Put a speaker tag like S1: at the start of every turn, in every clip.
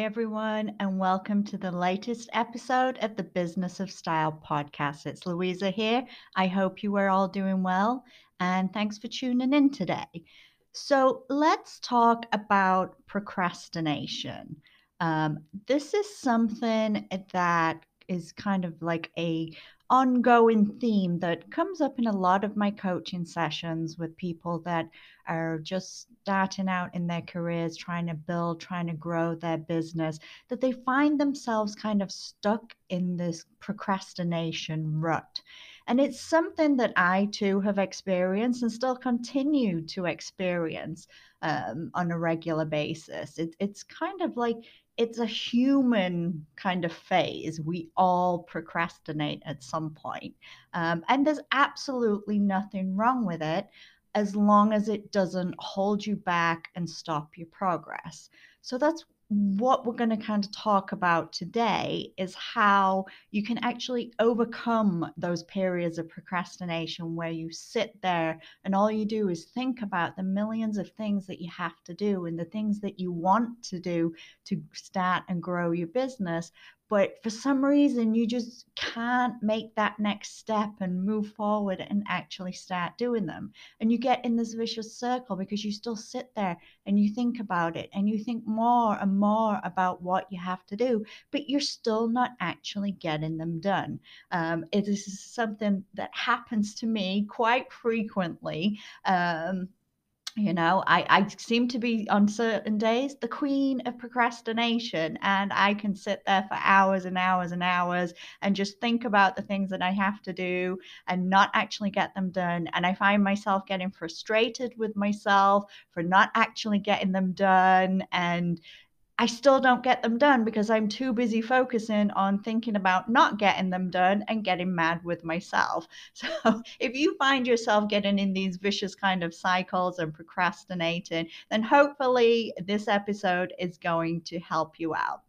S1: Hi, everyone, and welcome to the latest episode of the Business of Style podcast. It's Louisa here. I hope you are all doing well, and thanks for tuning in today. So, let's talk about procrastination. Um, this is something that is kind of like a ongoing theme that comes up in a lot of my coaching sessions with people that are just starting out in their careers, trying to build, trying to grow their business, that they find themselves kind of stuck in this procrastination rut. And it's something that I too have experienced and still continue to experience um, on a regular basis. It, it's kind of like it's a human kind of phase. We all procrastinate at some point. Um, and there's absolutely nothing wrong with it as long as it doesn't hold you back and stop your progress. So that's what we're going to kind of talk about today is how you can actually overcome those periods of procrastination where you sit there and all you do is think about the millions of things that you have to do and the things that you want to do to start and grow your business but for some reason you just can't make that next step and move forward and actually start doing them. And you get in this vicious circle because you still sit there and you think about it and you think more and more about what you have to do but you're still not actually getting them done. Um, it is something that happens to me quite frequently um, you know I, I seem to be on certain days the queen of procrastination and i can sit there for hours and hours and hours and just think about the things that i have to do and not actually get them done. And i find myself getting frustrated with myself for not actually getting them done and I still don't get them done because I'm too busy focusing on thinking about not getting them done and getting mad with myself. So if you find yourself getting in these vicious kind of cycles and procrastinating, then hopefully this episode is going to help you out.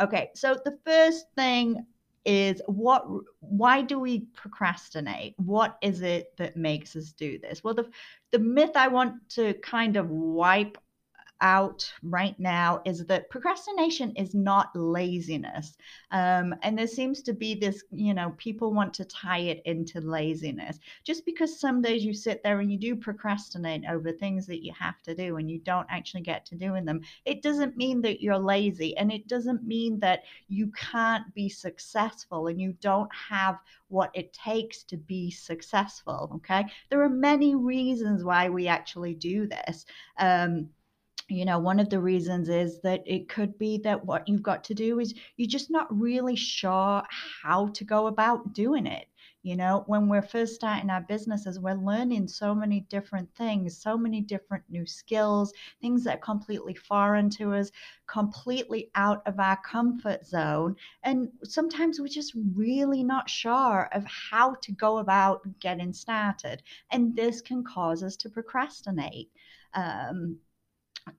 S1: Okay, so the first thing is what why do we procrastinate what is it that makes us do this well the the myth i want to kind of wipe out right now is that procrastination is not laziness. Um, and there seems to be this, you know, people want to tie it into laziness. Just because some days you sit there and you do procrastinate over things that you have to do and you don't actually get to doing them, it doesn't mean that you're lazy. And it doesn't mean that you can't be successful and you don't have what it takes to be successful. Okay. There are many reasons why we actually do this. Um, you know, one of the reasons is that it could be that what you've got to do is you're just not really sure how to go about doing it. You know, when we're first starting our businesses, we're learning so many different things, so many different new skills, things that are completely foreign to us, completely out of our comfort zone. And sometimes we're just really not sure of how to go about getting started. And this can cause us to procrastinate. Um,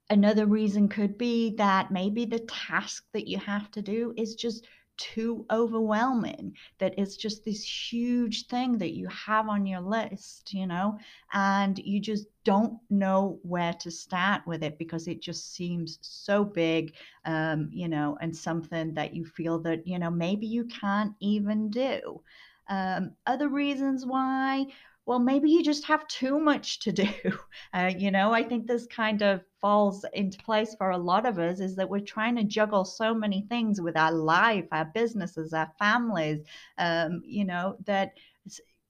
S1: Another reason could be that maybe the task that you have to do is just too overwhelming, that it's just this huge thing that you have on your list, you know, and you just don't know where to start with it because it just seems so big, um, you know, and something that you feel that, you know, maybe you can't even do. Um, other reasons why well, maybe you just have too much to do. Uh, you know, I think this kind of falls into place for a lot of us is that we're trying to juggle so many things with our life, our businesses, our families, um, you know, that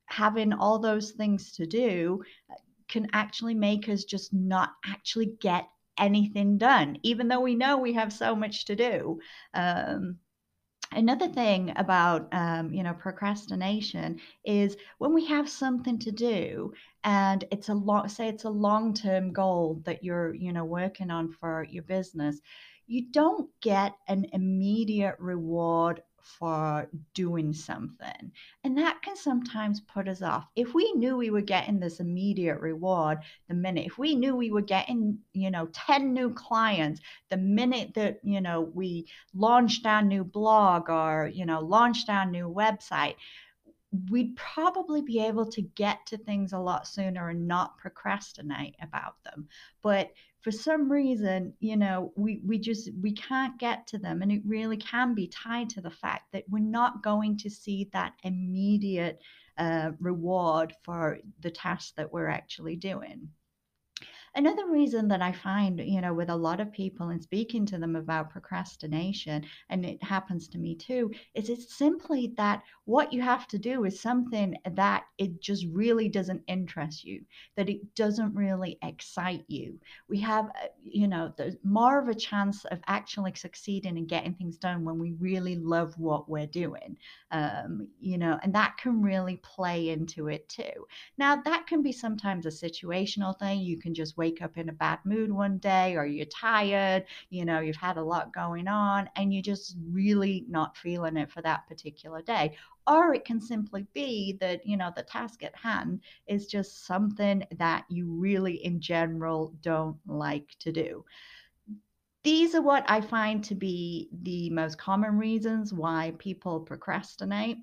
S1: having all those things to do uh, can actually make us just not actually get anything done, even though we know we have so much to do. Um, another thing about um, you know procrastination is when we have something to do and it's a long say it's a long-term goal that you're you know working on for your business you don't get an immediate reward for doing something. And that can sometimes put us off. If we knew we were getting this immediate reward the minute, if we knew we were getting, you know, 10 new clients the minute that, you know, we launched our new blog or, you know, launched our new website, we'd probably be able to get to things a lot sooner and not procrastinate about them. But for some reason, you know, we, we just we can't get to them. And it really can be tied to the fact that we're not going to see that immediate uh, reward for the task that we're actually doing. Another reason that I find, you know, with a lot of people and speaking to them about procrastination, and it happens to me too, is it's simply that what you have to do is something that it just really doesn't interest you, that it doesn't really excite you. We have, uh, you know, there's more of a chance of actually succeeding and getting things done when we really love what we're doing, um, you know, and that can really play into it too. Now, that can be sometimes a situational thing. You can just wake up in a bad mood one day or you're tired, you know, you've had a lot going on and you're just really not feeling it for that particular day. Or it can simply be that, you know, the task at hand is just something that you really, in general, don't like to do these are what I find to be the most common reasons why people procrastinate.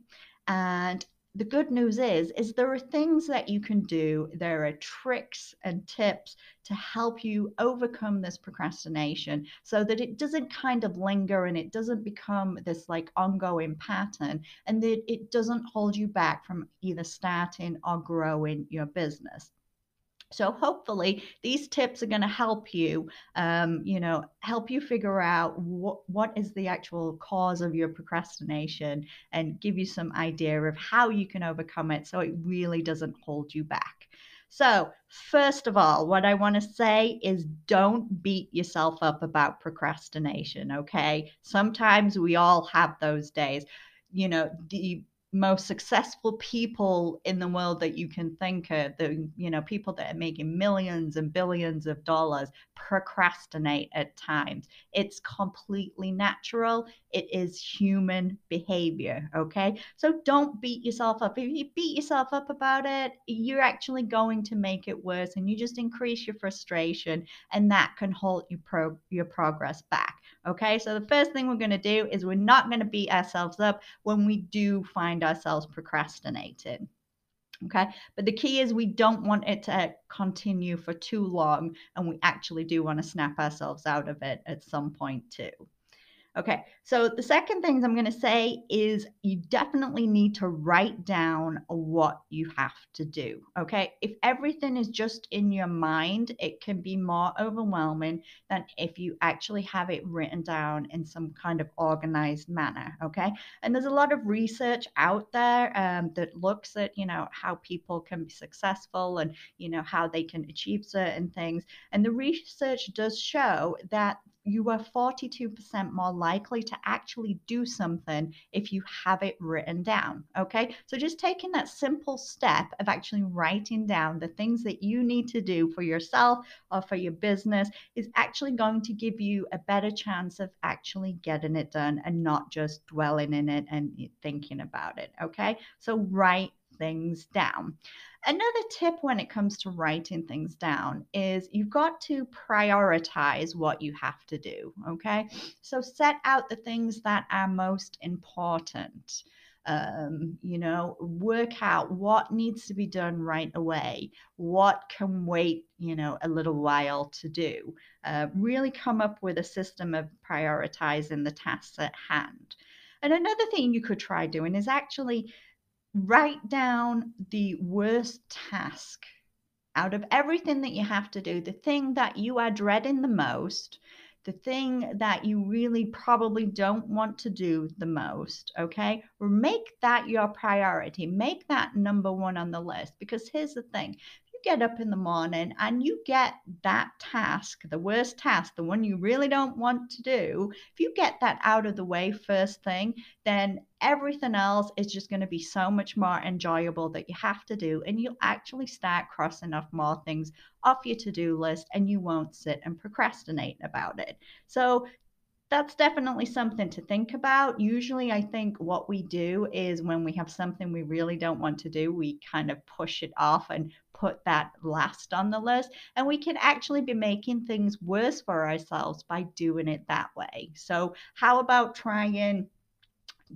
S1: And the good news is is there are things that you can do there are tricks and tips to help you overcome this procrastination so that it doesn't kind of linger and it doesn't become this like ongoing pattern and that it doesn't hold you back from either starting or growing your business so hopefully these tips are going to help you, um, you know, help you figure out what what is the actual cause of your procrastination and give you some idea of how you can overcome it so it really doesn't hold you back. So, first of all, what I want to say is don't beat yourself up about procrastination, okay? Sometimes we all have those days. You know, the most successful people in the world that you can think of the you know people that are making millions and billions of dollars procrastinate at times. It's completely natural. It is human behavior okay? So don't beat yourself up. If you beat yourself up about it you're actually going to make it worse and you just increase your frustration and that can halt your pro your progress back Okay, so the first thing we're going to do is we're not going to beat ourselves up when we do find ourselves procrastinating. Okay, but the key is we don't want it to continue for too long, and we actually do want to snap ourselves out of it at some point too. Okay, so the second things I'm going to say is you definitely need to write down what you have to do. Okay, if everything is just in your mind, it can be more overwhelming than if you actually have it written down in some kind of organized manner. Okay, and there's a lot of research out there um, that looks at you know how people can be successful and you know how they can achieve certain things, and the research does show that you are 42% more likely to actually do something if you have it written down. Okay. So just taking that simple step of actually writing down the things that you need to do for yourself or for your business is actually going to give you a better chance of actually getting it done and not just dwelling in it and thinking about it. Okay. So write things down. Another tip when it comes to writing things down is you've got to prioritize what you have to do. Okay. So set out the things that are most important. Um, you know, work out what needs to be done right away, what can wait, you know, a little while to do. Uh, really come up with a system of prioritizing the tasks at hand. And another thing you could try doing is actually write down the worst task out of everything that you have to do, the thing that you are dreading the most, the thing that you really probably don't want to do the most, okay? Make that your priority. Make that number one on the list. Because here's the thing get up in the morning and you get that task, the worst task, the one you really don't want to do, if you get that out of the way first thing, then everything else is just going to be so much more enjoyable that you have to do. And you'll actually start crossing off more things off your to do list and you won't sit and procrastinate about it. So that's definitely something to think about. Usually, I think what we do is when we have something we really don't want to do, we kind of push it off and put that last on the list. And we can actually be making things worse for ourselves by doing it that way. So, how about trying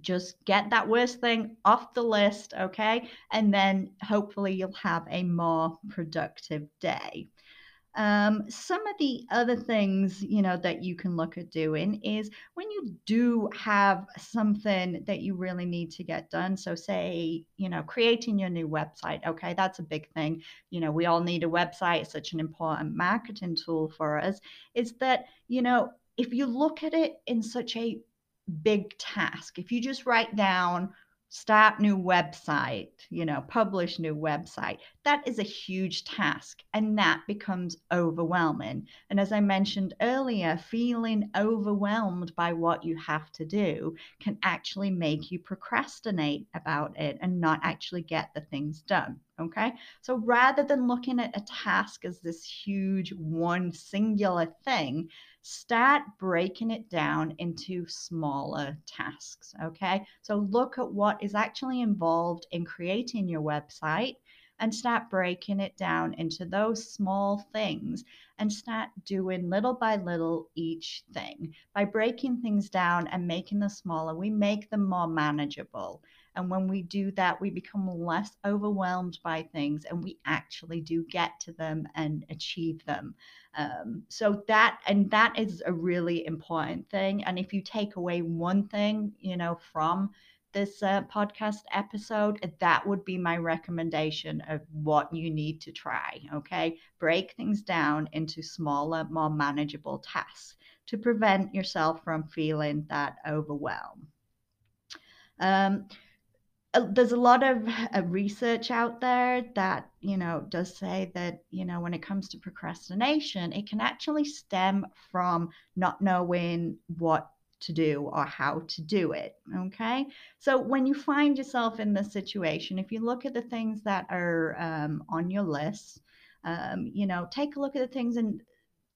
S1: just get that worst thing off the list, okay? And then hopefully you'll have a more productive day. Um, some of the other things, you know, that you can look at doing is when you do have something that you really need to get done. So, say, you know, creating your new website. Okay, that's a big thing. You know, we all need a website. It's such an important marketing tool for us. Is that, you know, if you look at it in such a big task, if you just write down start new website, you know, publish new website. That is a huge task and that becomes overwhelming. And as I mentioned earlier, feeling overwhelmed by what you have to do can actually make you procrastinate about it and not actually get the things done. Okay. So rather than looking at a task as this huge one singular thing, start breaking it down into smaller tasks. Okay. So look at what is actually involved in creating your website and start breaking it down into those small things and start doing little by little each thing. By breaking things down and making them smaller, we make them more manageable. And when we do that, we become less overwhelmed by things and we actually do get to them and achieve them. Um, so that, and that is a really important thing. And if you take away one thing, you know, from this uh, podcast episode, that would be my recommendation of what you need to try. Okay. Break things down into smaller, more manageable tasks to prevent yourself from feeling that overwhelm. Um, there's a lot of uh, research out there that you know does say that you know when it comes to procrastination it can actually stem from not knowing what to do or how to do it okay? So when you find yourself in this situation if you look at the things that are um, on your list um, you know take a look at the things and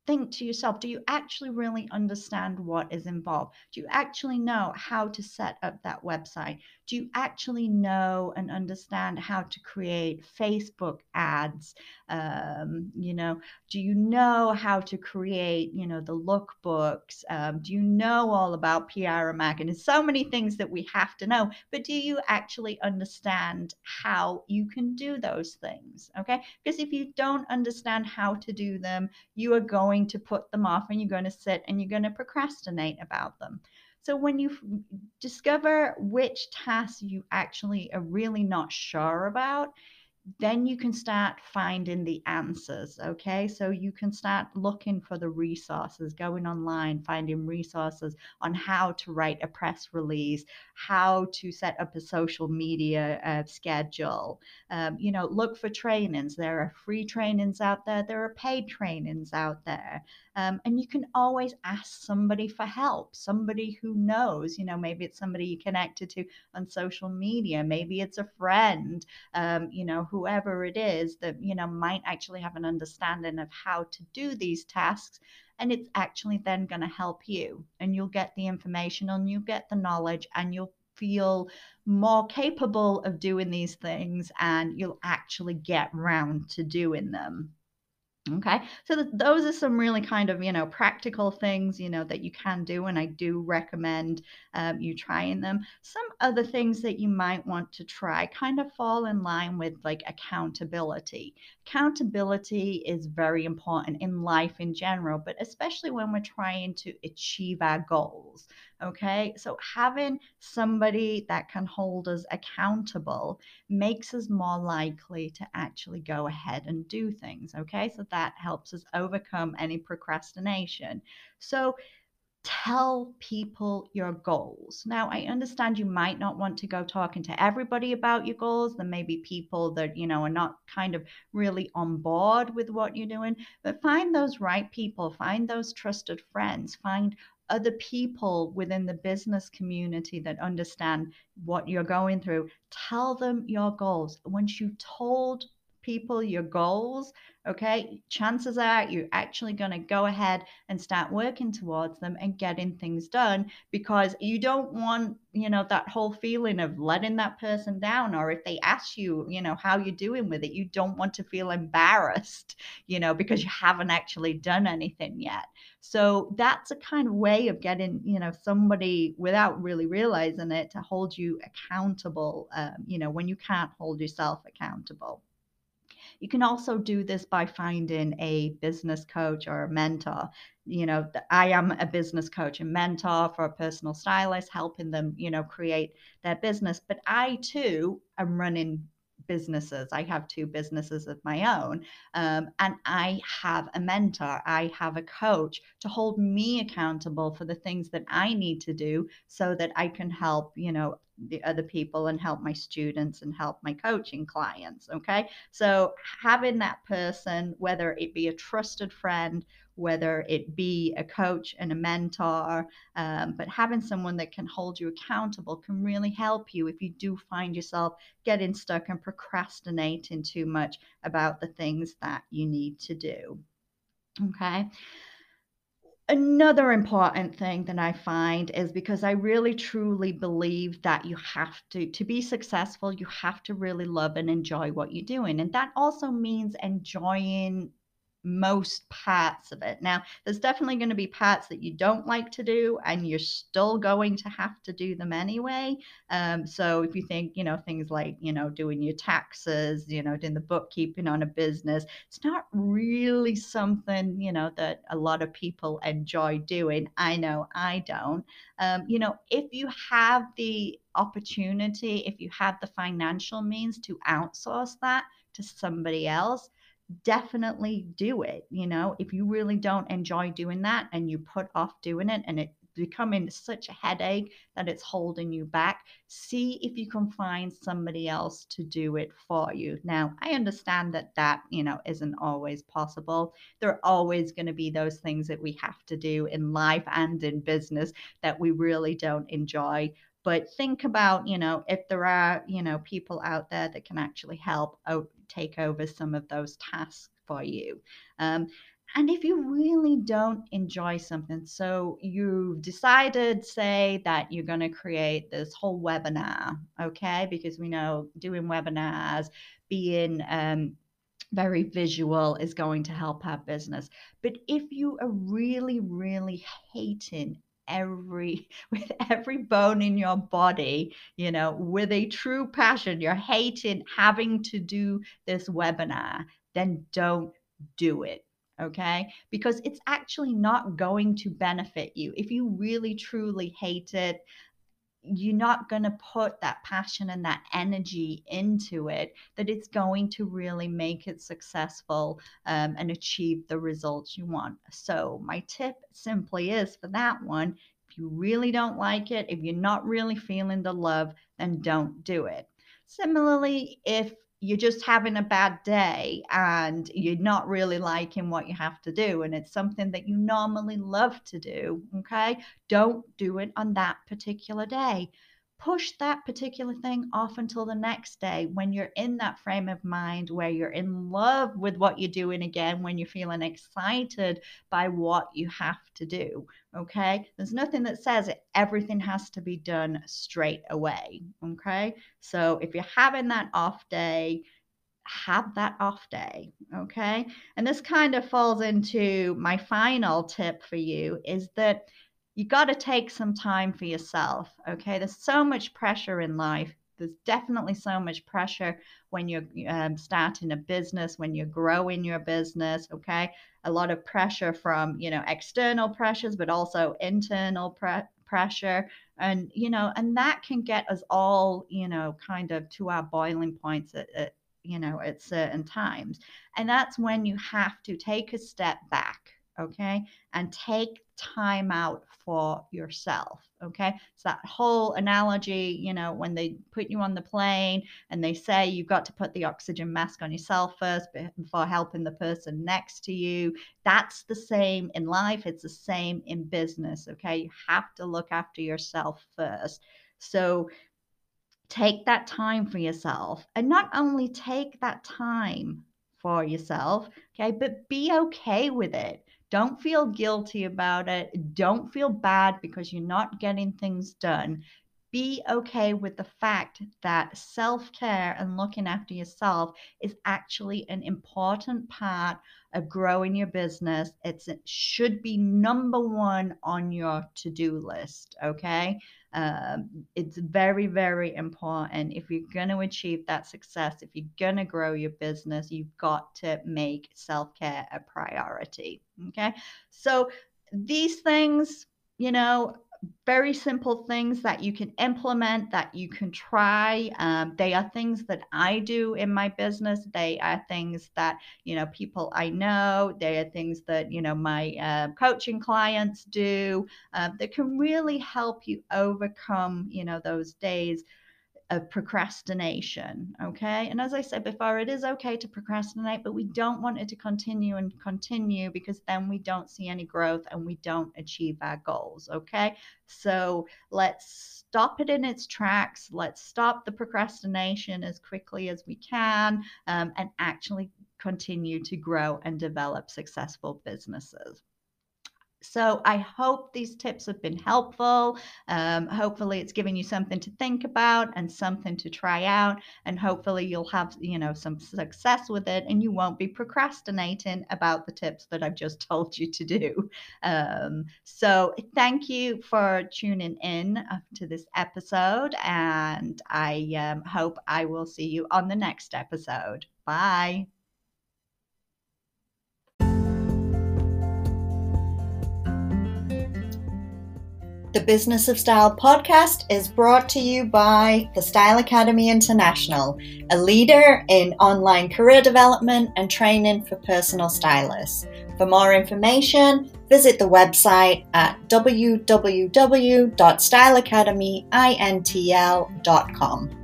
S1: think to yourself do you actually really understand what is involved? Do you actually know how to set up that website? Do you actually know and understand how to create Facebook ads? Um, you know, do you know how to create, you know, the lookbooks? Um, do you know all about PR and marketing? There's so many things that we have to know, but do you actually understand how you can do those things? Okay, because if you don't understand how to do them, you are going to put them off and you're going to sit and you're going to procrastinate about them. So when you discover which tasks you actually are really not sure about, then you can start finding the answers. Okay. So you can start looking for the resources, going online, finding resources on how to write a press release, how to set up a social media uh, schedule. Um, you know, look for trainings. There are free trainings out there, there are paid trainings out there. Um, and you can always ask somebody for help, somebody who knows, you know, maybe it's somebody you connected to on social media, maybe it's a friend, um, you know, whoever it is that, you know, might actually have an understanding of how to do these tasks. And it's actually then going to help you. And you'll get the information and you'll get the knowledge and you'll feel more capable of doing these things and you'll actually get round to doing them. Okay, so th- those are some really kind of you know practical things you know that you can do, and I do recommend um, you trying them. Some other things that you might want to try kind of fall in line with like accountability. Accountability is very important in life in general, but especially when we're trying to achieve our goals. Okay, so having somebody that can hold us accountable makes us more likely to actually go ahead and do things. Okay, so that helps us overcome any procrastination. So tell people your goals. Now, I understand you might not want to go talking to everybody about your goals. There may be people that, you know, are not kind of really on board with what you're doing, but find those right people, find those trusted friends, find other people within the business community that understand what you're going through. Tell them your goals. Once you've told people your goals, okay, chances are you're actually going to go ahead and start working towards them and getting things done because you don't want, you know, that whole feeling of letting that person down. Or if they ask you, you know, how you're doing with it, you don't want to feel embarrassed, you know, because you haven't actually done anything yet. So that's a kind of way of getting, you know, somebody without really realizing it to hold you accountable, um, you know, when you can't hold yourself accountable. You can also do this by finding a business coach or a mentor. You know, I am a business coach and mentor for a personal stylist, helping them, you know, create their business. But I too am running businesses. I have two businesses of my own. Um, and I have a mentor, I have a coach to hold me accountable for the things that I need to do so that I can help, you know, the other people and help my students and help my coaching clients. Okay. So having that person, whether it be a trusted friend whether it be a coach and a mentor, um, but having someone that can hold you accountable can really help you if you do find yourself getting stuck and procrastinating too much about the things that you need to do. Okay. Another important thing that I find is because I really truly believe that you have to to be successful, you have to really love and enjoy what you're doing. And that also means enjoying most parts of it. Now, there's definitely going to be parts that you don't like to do, and you're still going to have to do them anyway. Um, so if you think, you know, things like, you know, doing your taxes, you know, doing the bookkeeping on a business, it's not really something, you know, that a lot of people enjoy doing. I know I don't. Um, you know, if you have the opportunity, if you have the financial means to outsource that to somebody else, definitely do it. You know, if you really don't enjoy doing that and you put off doing it and it becoming such a headache that it's holding you back, see if you can find somebody else to do it for you. Now, I understand that that, you know, isn't always possible. There are always going to be those things that we have to do in life and in business that we really don't enjoy but think about you know if there are you know people out there that can actually help take over some of those tasks for you um, and if you really don't enjoy something so you've decided say that you're going to create this whole webinar okay because we know doing webinars being um, very visual is going to help our business. But if you are really, really hating every with every bone in your body you know with a true passion you're hating having to do this webinar then don't do it okay? Because it's actually not going to benefit you. If you really truly hate it you're not going to put that passion and that energy into it that it's going to really make it successful um, and achieve the results you want. So my tip simply is for that one if you really don't like it if you're not really feeling the love then don't do it. Similarly if you're just having a bad day and you're not really liking what you have to do and it's something that you normally love to do, okay? Don't do it on that particular day push that particular thing off until the next day when you're in that frame of mind where you're in love with what you're doing again, when you're feeling excited by what you have to do. Okay. There's nothing that says it, everything has to be done straight away. Okay. So if you're having that off day, have that off day. Okay. And this kind of falls into my final tip for you is that you got to take some time for yourself. Okay. There's so much pressure in life. There's definitely so much pressure when you're um, starting a business, when you're growing your business. Okay. A lot of pressure from, you know, external pressures, but also internal pre- pressure. And, you know, and that can get us all, you know, kind of to our boiling points at, at you know, at certain times. And that's when you have to take a step back okay? And take time out for yourself okay? It's that whole analogy you know when they put you on the plane and they say you've got to put the oxygen mask on yourself first before helping the person next to you that's the same in life it's the same in business okay? You have to look after yourself first. So take that time for yourself and not only take that time for yourself, okay, but be okay with it. Don't feel guilty about it. Don't feel bad because you're not getting things done. Be okay with the fact that self care and looking after yourself is actually an important part of growing your business. It's, it should be number one on your to do list. Okay. Um, it's very, very important. If you're going to achieve that success, if you're going to grow your business, you've got to make self care a priority. Okay. So these things, you know, very simple things that you can implement, that you can try. Um, they are things that I do in my business. They are things that, you know, people I know. They are things that, you know, my uh, coaching clients do uh, that can really help you overcome, you know, those days of procrastination. Okay. And as I said before, it is okay to procrastinate, but we don't want it to continue and continue because then we don't see any growth and we don't achieve our goals. Okay. So let's stop it in its tracks. Let's stop the procrastination as quickly as we can um, and actually continue to grow and develop successful businesses. So I hope these tips have been helpful. Um, hopefully, it's given you something to think about and something to try out, and hopefully, you'll have you know some success with it, and you won't be procrastinating about the tips that I've just told you to do. Um, so thank you for tuning in uh, to this episode, and I um, hope I will see you on the next episode. Bye. The Business of Style podcast is brought to you by the Style Academy International, a leader in online career development and training for personal stylists. For more information, visit the website at www.styleacademyintl.com.